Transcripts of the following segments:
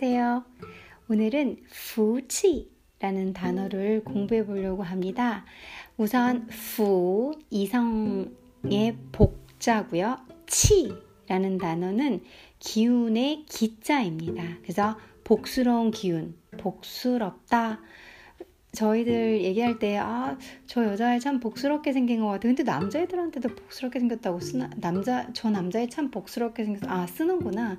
안녕하세요. 오늘은 fu치라는 단어를 공부해 보려고 합니다. 우선 fu 이성의 복자고요. 치라는 단어는 기운의 기자입니다. 그래서 복스러운 기운, 복스럽다, 저희들 얘기할 때, 아, 저 여자애 참 복스럽게 생긴 것 같아. 근데 남자애들한테도 복스럽게 생겼다고 쓰나, 남자, 저 남자애 참 복스럽게 생겼어. 아, 쓰는구나.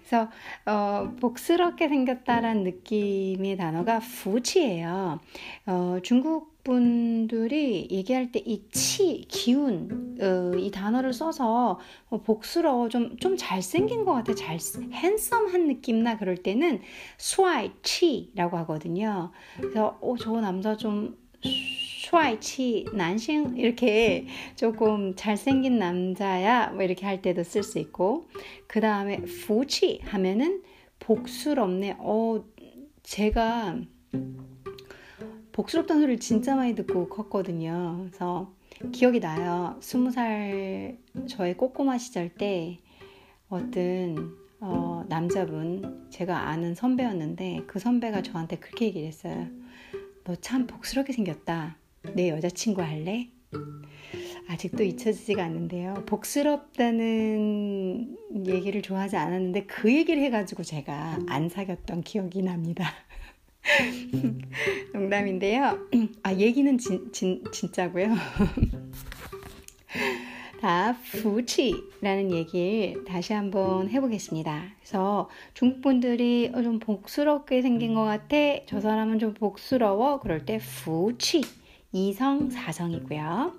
그래서, 어, 복스럽게 생겼다란 느낌의 단어가 fu치예요. 어, 중국 분들이 얘기할 때 이 치, 기운, 어, 이 단어를 써서 뭐 복스러워, 좀, 좀 잘생긴 것 같아. 잘, 핸섬한 느낌 나 그럴 때는 스와이 치라고 하거든요. 그래서, 어, 저 남자 좀, 스와이치, 난싱, 이렇게 조금 잘생긴 남자야, 뭐 이렇게 할 때도 쓸 수 있고, 그 다음에 fu치 하면은 복스럽네. 어, 제가, 복스럽다는 소리를 진짜 많이 듣고 컸거든요. 그래서 기억이 나요. 스무 살 저의 꼬꼬마 시절 때 어떤 어, 남자분 제가 아는 선배였는데 그 선배가 저한테 그렇게 얘기를 했어요. 너 참 복스럽게 생겼다. 내 여자친구 할래? 아직도 잊혀지지가 않는데요. 복스럽다는 얘기를 좋아하지 않았는데 그 얘기를 해가지고 제가 안 사귀었던 기억이 납니다. 농담인데요. 아, 얘기는 진, 진, 진짜고요. 다 부치라는 얘기를 다시 한번 해보겠습니다. 그래서 중국 분들이 좀 복스럽게 생긴 것 같아. 저 사람은 좀 복스러워. 그럴 때 부치 이성 사성이고요.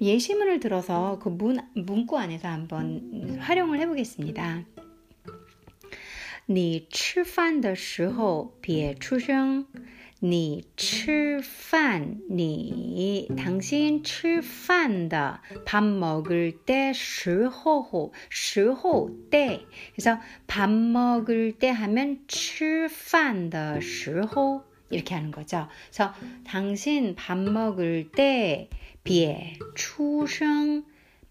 예시문을 들어서 그 문, 문구 안에서 한번 활용을 해보겠습니다. 你吃饭的时候别出声。你吃饭，你당신吃饭的밥먹을때时候时候때그래서밥먹을때하면吃饭的时候이렇게하는거죠그래서당신밥먹을때别出声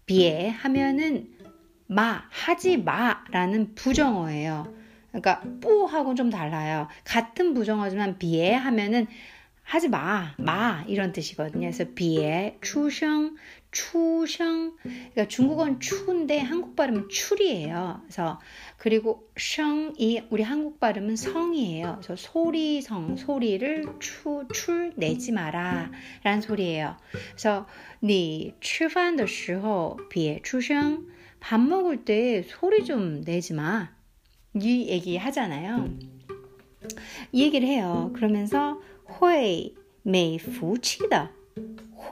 别하면은마하지마라는부정어예요 그러니까 뿌하고는 좀 달라요. 같은 부정어지만 비에 하면은 하지 마, 마 이런 뜻이거든요. 그래서 비에 추성, 추성. 그러니까 중국어는 추인데 한국 발음은 출이에요. 그래서 그리고 성이 우리 한국 발음은 성이에요. 그래서 소리성 소리를 추, 출 내지 마라라는 소리예요. 그래서 你吃饭的时候别出声밥 먹을 때 소리 좀 내지 마. 이 얘기 하잖아요. 음. 이 얘기를 해요. 그러면서 호에 메이 부치다.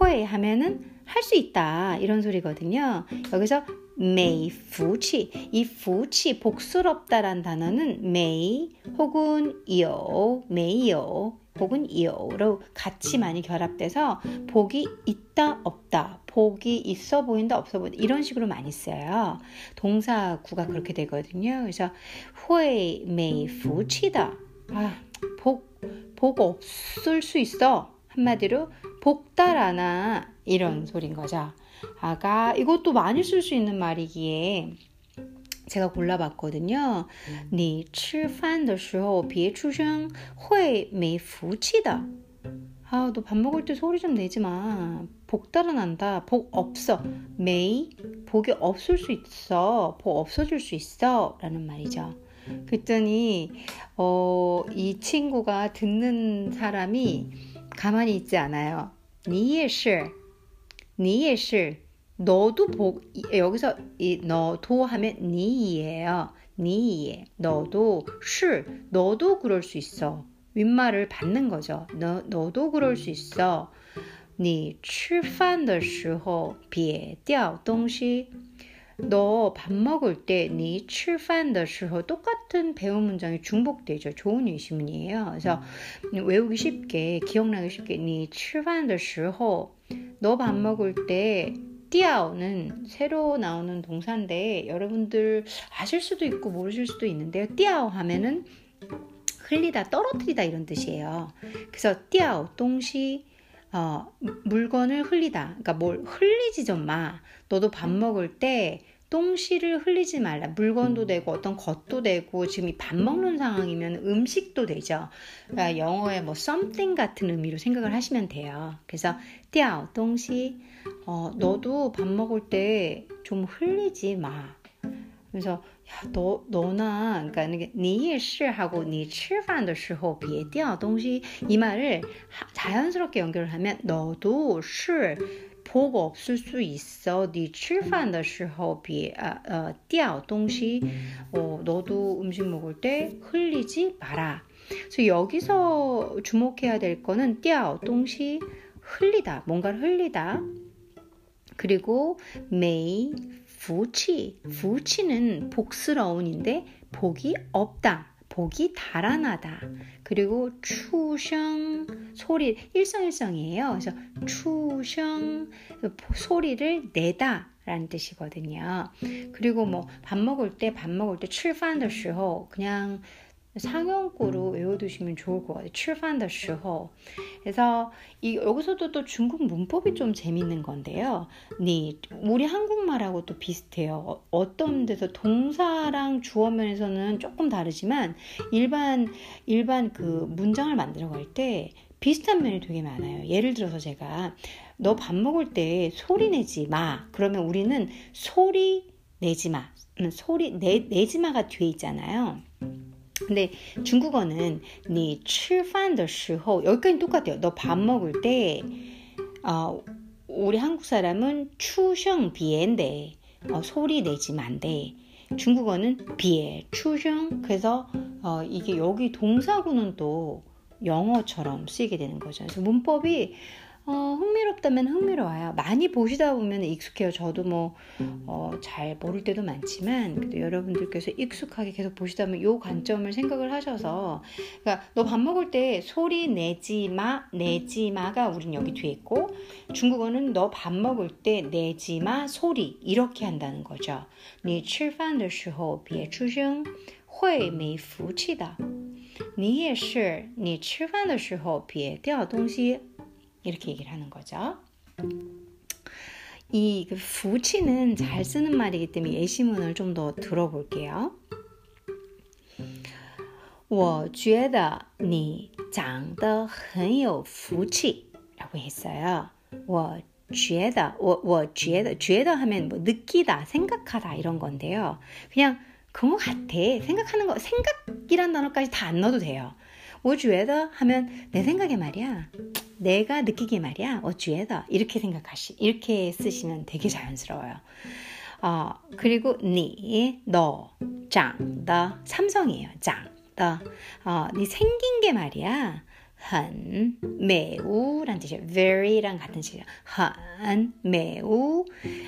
호에 하면은 할 수 있다 이런 소리거든요. 여기서 메이 부치 이 부치 복스럽다란 단어는 메이 혹은 요 메이요 혹은 요로 같이 많이 결합돼서 복이 있다 없다 복이 있어 보인다 없어 보인다 이런 식으로 많이 써요 동사구가 그렇게 되거든요 그래서 후에 메이푸치다 아, 복, 복 없을 수 있어 한마디로 복달하나 이런 소린 거죠 아가 이것도 많이 쓸 수 있는 말이기에 제가 골라봤거든요. 你吃饭的时候别出声会没福气的. 아, 너 밥 먹을 때 소리 좀 내지 마. 복 따라난다. 복 없어. 메이 복이 없을 수 있어. 복 없어질 수 있어. 라는 말이죠. 그랬더니 어, 이 친구가 듣는 사람이 가만히 있지 않아요. 你也是,你也是 너도 복 여기서 이 너도 하면 니예요. 니예. 너도 실 너도 그럴 수 있어. 윗말을 받는 거죠. 너 너도 그럴 수 있어. 你吃饭的时候别掉东西。너 밥 먹을 때你吃饭的时候 똑같은 배운 문장이 중복되죠. 좋은 예시문이에요. 그래서 외우기 쉽게 기억나기 쉽게 你吃饭的时候너 밥 먹을 때 띠아오는 새로 나오는 동사인데 여러분들 아실 수도 있고 모르실 수도 있는데요. 띠아오 하면은 흘리다, 떨어뜨리다 이런 뜻이에요. 그래서 띠아오 동시 어, 물건을 흘리다. 그러니까 뭘 흘리지 좀 마. 너도 밥 먹을 때 똥시를 흘리지 말라. 물건도 되고 어떤 것도 되고 지금 밥 먹는 상황이면 음식도 되죠. 그러니까 영어에 뭐 something 같은 의미로 생각을 하시면 돼요. 그래서 띠아 똥시 어, 너도 밥 먹을 때 좀 흘리지 마. 그래서 야, 너 너나 그러니까 니也是 하고 니吃饭的时候别掉东西이 말을 자연스럽게 연결을 하면 너도 是 복 없을 수 있어. 네吃饭的时候别呃掉东西. 어, 너도 음식 먹을 때 흘리지 마라. 그래서 여기서 주목해야 될 거는 掉东西 흘리다. 뭔가를 흘리다. 그리고 메이 부치. 부치는 복스러운인데 복이 없다. 복이 달아나다. 그리고 추성 소리 일성일성이에요. 그래서 추성 소리를 내다 라는 뜻이거든요. 그리고 뭐 밥 먹을 때 밥 먹을 때 출판的 时候 그냥 상용구로 외워두시면 좋을 것 같아요. 출판의 时候. 그래서 이 여기서도 또 중국 문법이 좀 재밌는 건데요. 니 우리 한국말하고 또 비슷해요. 어떤 데서 동사랑 주어면에서는 조금 다르지만 일반 일반 그 문장을 만들어갈 때 비슷한 면이 되게 많아요. 예를 들어서 제가 너 밥 먹을 때 소리 내지 마. 그러면 우리는 소리 내지 마. 음, 소리 내, 내지 마가 뒤에 있잖아요. 근데 중국어는 니 吃饭的时候 여기까지 똑같아요. 너 밥 먹을 때 어, 우리 한국 사람은 추성 비엔데 어, 소리 내지만 안돼. 중국어는 비에 추성 그래서 어, 이게 여기 동사구는 또 영어처럼 쓰이게 되는 거죠. 그래서 문법이 어, 흥미롭다면 흥미로워요. 많이 보시다 보면 익숙해요. 저도 뭐, 어, 잘 모를 때도 많지만, 그래도 여러분들께서 익숙하게 계속 보시다 보면 요 관점을 생각을 하셔서, 그러니까 너 밥 먹을 때 소리 내지 마, 내지 마가 우린 여기 뒤에 있고, 중국어는 너 밥 먹을 때 내지 마 소리, 이렇게 한다는 거죠. 你吃饭的时候别出声，会没福气的。你也是，你吃饭的时候别掉东西。 이렇게 얘기를 하는 거죠. 이 그 부치는 잘 쓰는 말이기 때문에 예시문을 좀 더 들어볼게요. 我觉得你长得很有福气라고 했어요. 我觉得我我觉得觉得 하면 뭐 느끼다, 생각하다 이런 건데요. 그냥 그거 같아. 생각하는 거 생각이란 단어까지 다 안 넣어도 돼요. 我觉得 하면 내 생각에 말이야. 내가 느끼기 말이야. 어쭈해서 이렇게 생각하시 이렇게 쓰시면 되게 자연스러워요. 어, 그리고 니, 너, 장, 더 삼성이에요. 장, 더. 어, 네 생긴 게 말이야. 한, 매우, 라는 뜻이에요. very랑 같은 뜻이에요. 한, 매우.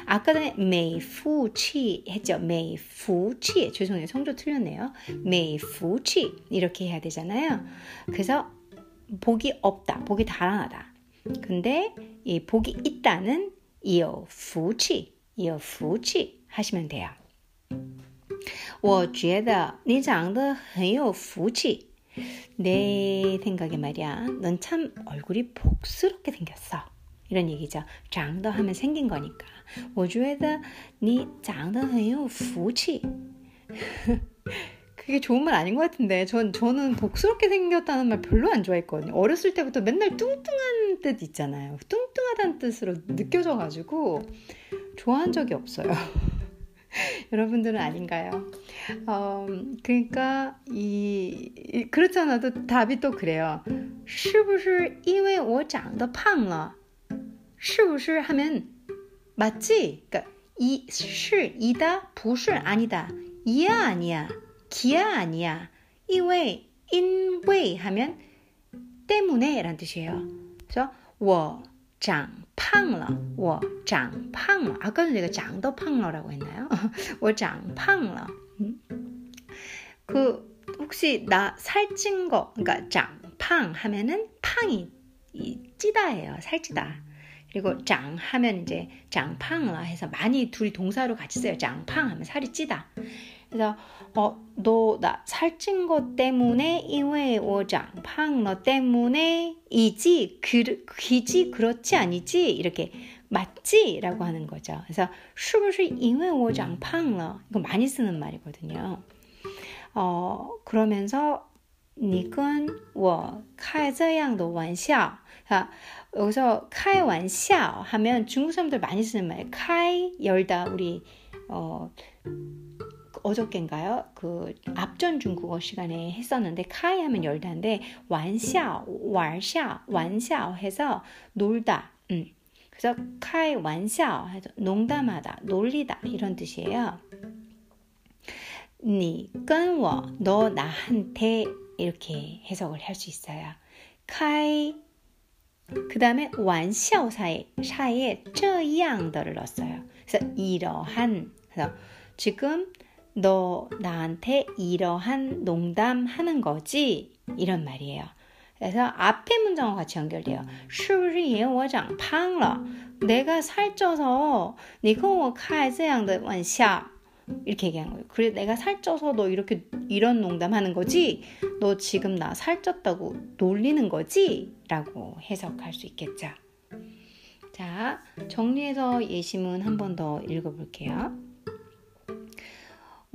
아까 전에 매후치 했죠. 매후치 죄송해요. 성조 틀렸네요. 매후치 이렇게 해야 되잖아요. 그래서 복이 없다. 복이 달아나다. 근데 이 복이 있다는 有福气,有福气 하시면 돼요. 我觉得你长得很有福气。내 생각에 말이야. 넌 참 얼굴이 복스럽게 생겼어. 이런 얘기죠. 장더 하면 생긴 거니까. 我觉得你长得很有福气. 그게 좋은 말 아닌 것 같은데 전 저는 복스럽게 생겼다는 말 별로 안 좋아했거든요. 어렸을 때부터 맨날 뚱뚱한 뜻 있잖아요. 뚱뚱하다는 뜻으로 느껴져가지고 좋아한 적이 없어요. 여러분들은 아닌가요? 어, 그러니까 이, 이 그렇잖아도 답이 또 그래요. 是不是因为我长得胖了?是不是 하면 맞지? 그러니까 이, 是이다, 不是 아니다. 이야 아니야. 기야 아니야. 因为因为 하면 때문에라는 뜻이에요. 그래서 我长胖了，我长胖了。啊，刚才那个长都胖了라고 했나요? 我长胖了。 그 혹시 나 살찐 거, 그러니까 장팡 하면은 팡이 찌다예요. 살찌다. 그리고 장 하면 이제 장팡라 해서 많이 둘이 동사로 같이 써요. 장팡 하면 살이 찌다. 그래서 어, 너 나 살찐 것 때문에 因为我长胖了 때문에 이지 그, 기지 그렇지 아니지 이렇게 맞지? 라고 하는 거죠. 그래서 是不是因为我长胖了? 이거 많이 쓰는 말이거든요. 어, 그러면서 你跟我开这样的玩笑. 자, 여기서 开玩笑 하면 중국 사람들 많이 쓰는 말. 开 열다 우리 어 어저께인가요? 그 앞전 중국어 시간에 했었는데 카이 하면 열다인데 완샤, 왈샤, 완샤 해서 놀다. 음. 그래서 카이 완샤 해서 농담하다, 놀리다 이런 뜻이에요. 你跟我너 나한테 이렇게 해석을 할 수 있어요. 카이 그 다음에 완샤 사이 사이에 这样的를 넣었어요. 그래서 이러한 그래서 지금 너 나한테 이러한 농담 하는 거지? 이런 말이에요. 그래서 앞에 문장과 같이 연결돼요. 是不是因为我长胖了? 내가 살쪄서 你跟我开这样的玩笑 이렇게 얘기한 거예요. 그래 내가 살쪄서 너 이렇게 이런 농담 하는 거지? 너 지금 나 살쪘다고 놀리는 거지? 라고 해석할 수 있겠죠. 자, 정리해서 예시문 한 번 더 읽어볼게요.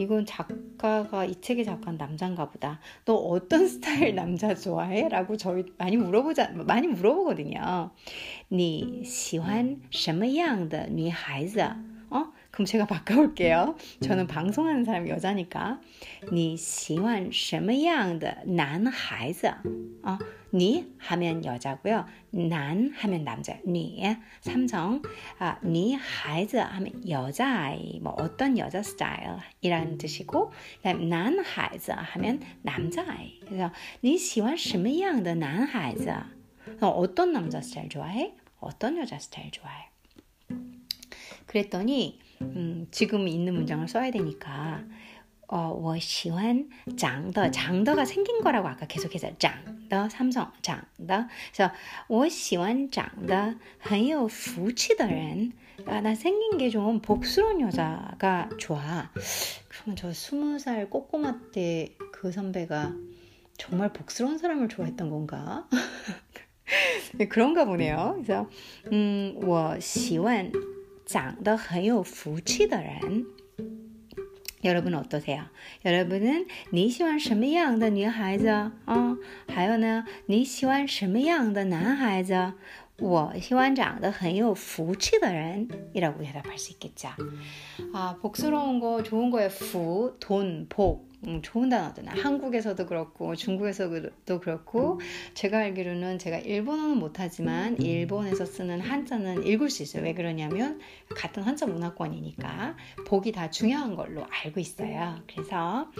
이건 작가가 이 책의 작가는 남자인가 보다. 너 어떤 스타일 남자 좋아해? 라고 저희 많이 물어보자 많이 물어보거든요. 你喜欢什么样的女孩子? 어? 그럼 제가 바꿔볼게요. 저는 방송하는 사람 여자니까. 你喜欢什么样的男孩子? 어? 니 하면 여자고요. 난 하면 남자. 니 삼성. 아, 니 하이즈 하면 여자아이. 뭐 어떤 여자 스타일이라는 뜻이고 그다음 난 하이즈 하면 남자아이. 그래서 니 시원 什么样的男孩子? 어떤 남자 스타일 좋아해? 어떤 여자 스타일 좋아해? 그랬더니 음, 지금 있는 문장을 써야 되니까 哦，我喜欢长的，长的가 생긴 거라고 아까 계속해서 长的 삼성 长的. 그래서 我喜欢长得很有福气的人. 아, 나 생긴 게 좀 복스러운 여자가 좋아. 그러면 저 스무 살 꼬꼬마 때 그 선배가 정말 복스러운 사람을 좋아했던 건가? 그런가 보네요. 그래서 음, 我喜欢 长得很有福气的人。 여러분은 어떠세요? 여러분은 你喜欢什么样的女孩子? 어, 还有呢,你喜欢什么样的男孩子? 我喜欢长得很有福气的人이라고 대답할 수 있겠죠. 아, 복스러운 거 좋은 거에 부, 돈, 복 음, 좋은 단어잖아요. 한국에서도 그렇고 중국에서도 그렇고 제가 알기로는 제가 일본어는 못하지만 일본에서 쓰는 한자는 읽을 수 있어요. 왜 그러냐면 같은 한자 문화권이니까 복이 다 중요한 걸로 알고 있어요. 그래서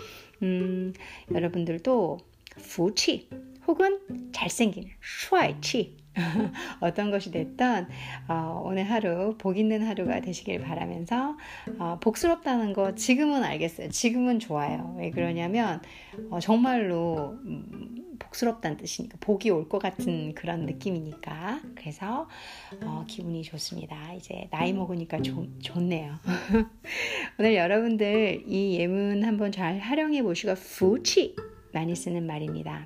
음, 여러분들도 부치 혹은 잘생긴 슈아이치 어떤 것이 됐던 어, 오늘 하루 복 있는 하루가 되시길 바라면서 어, 복스럽다는 거 지금은 알겠어요. 지금은 좋아요. 왜 그러냐면 어, 정말로 음, 복스럽다는 뜻이니까 복이 올 것 같은 그런 느낌이니까 그래서 어, 기분이 좋습니다. 이제 나이 먹으니까 조, 좋네요. 오늘 여러분들 이 예문 한번 잘 활용해 보시고 fu치 많이 쓰는 말입니다.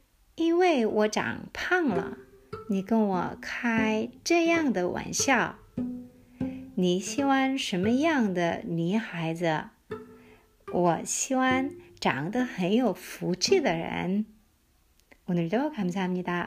因为我长胖了，你跟我开这样的玩笑。你喜欢什么样的女孩子？我喜欢长得很有福气的人。오늘도감사합니다